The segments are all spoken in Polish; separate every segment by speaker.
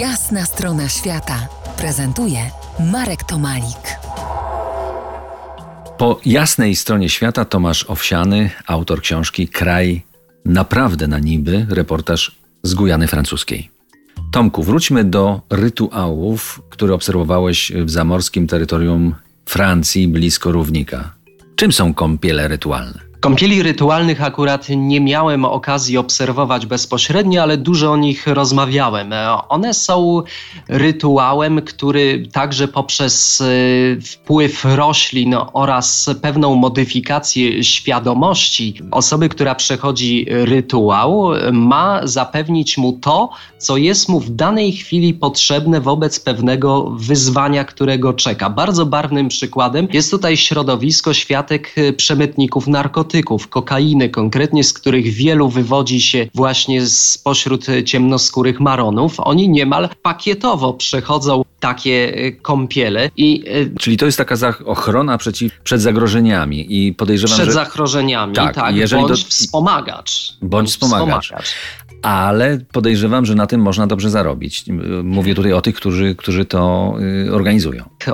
Speaker 1: Jasna strona świata prezentuje Marek Tomalik.
Speaker 2: Po jasnej stronie świata Tomasz Owsiany, autor książki Kraj naprawdę na niby, reportaż z Gujany Francuskiej. Tomku, wróćmy do rytuałów, które obserwowałeś w zamorskim terytorium Francji blisko równika. Czym są kąpiele rytualne?
Speaker 3: Kąpieli rytualnych akurat nie miałem okazji obserwować bezpośrednio, ale dużo o nich rozmawiałem. One są rytuałem, który także poprzez y, wpływ roślin oraz pewną modyfikację świadomości osoby, która przechodzi rytuał, ma zapewnić mu to, co jest mu w danej chwili potrzebne wobec pewnego wyzwania, którego czeka. Bardzo barwnym przykładem jest tutaj środowisko światek przemytników narkotyków narkotyków, kokainy konkretnie, z których wielu wywodzi się właśnie spośród ciemnoskórych maronów, oni niemal pakietowo przechodzą takie e, kąpiele. I,
Speaker 2: e, Czyli to jest taka ochrona przeciw, przed zagrożeniami i podejrzewam,
Speaker 3: przed
Speaker 2: że...
Speaker 3: zagrożeniami, tak, tak jeżeli bądź do... wspomagacz.
Speaker 2: Bądź, bądź wspomagacz. wspomagacz ale podejrzewam, że na tym można dobrze zarobić. Mówię tutaj o tych, którzy, którzy to y,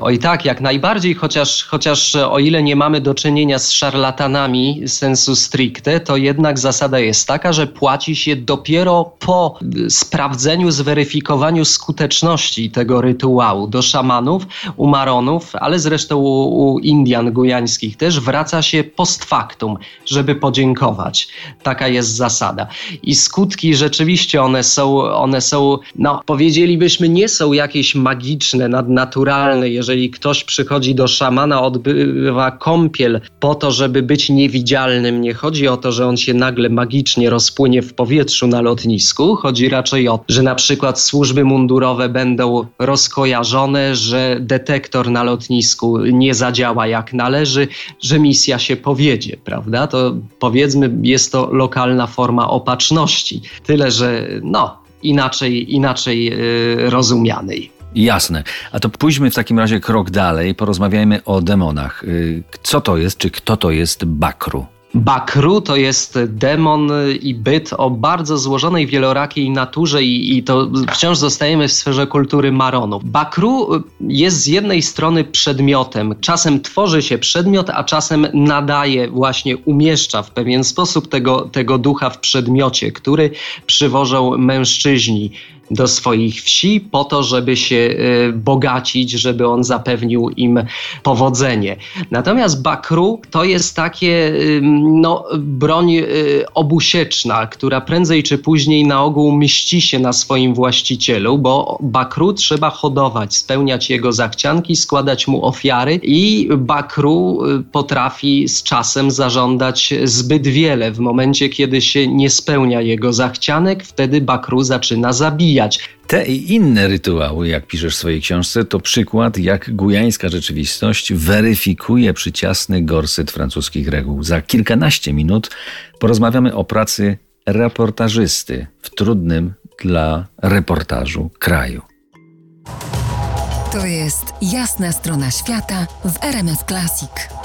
Speaker 3: Oj tak, jak najbardziej, chociaż, chociaż o ile nie mamy do czynienia z szarlatanami sensu stricte, to jednak zasada jest taka, że płaci się dopiero po sprawdzeniu, zweryfikowaniu skuteczności tego rytuału. Do szamanów, u maronów, ale zresztą u, u Indian gujańskich też wraca się post factum, żeby podziękować. Taka jest zasada. I skutki rzeczywiście one są, one są, no powiedzielibyśmy, nie są jakieś magiczne, nadnaturalne. Jeżeli ktoś przychodzi do szamana, odbywa kąpiel po to, żeby być niewidzialnym, nie chodzi o to, że on się nagle magicznie rozpłynie w powietrzu na lotnisku. Chodzi raczej o to, że na przykład służby mundurowe będą rozkojarzone, że detektor na lotnisku nie zadziała jak należy, że misja się powiedzie, prawda? To powiedzmy, jest to lokalna forma opatrzności. Tyle, że no, inaczej, inaczej yy, rozumianej.
Speaker 2: Jasne. A to pójdźmy w takim razie krok dalej, porozmawiajmy o demonach. Y, co to jest, czy kto to jest Bakru?
Speaker 3: Bakru to jest demon i byt o bardzo złożonej, wielorakiej naturze i, i, to wciąż zostajemy w sferze kultury Maronów. Bakru jest z jednej strony przedmiotem. Czasem tworzy się przedmiot, a czasem nadaje, właśnie umieszcza w pewien sposób tego, tego ducha w przedmiocie, który przywożą mężczyźni do swoich wsi po to, żeby się y, bogacić, żeby on zapewnił im powodzenie. Natomiast bakru to jest takie no, broń y, obusieczna, która prędzej czy później na ogół mści się na swoim właścicielu, bo bakru trzeba hodować, spełniać jego zachcianki, składać mu ofiary i bakru y, potrafi z czasem zażądać zbyt wiele. W momencie, kiedy się nie spełnia jego zachcianek, wtedy bakru zaczyna zabijać.
Speaker 2: Te i inne rytuały, jak piszesz w swojej książce, to przykład, jak gujańska rzeczywistość weryfikuje przyciasny gorset francuskich reguł. Za kilkanaście minut porozmawiamy o pracy reportażysty w trudnym dla reportażu kraju.
Speaker 1: To jest jasna strona świata w RMS Classic.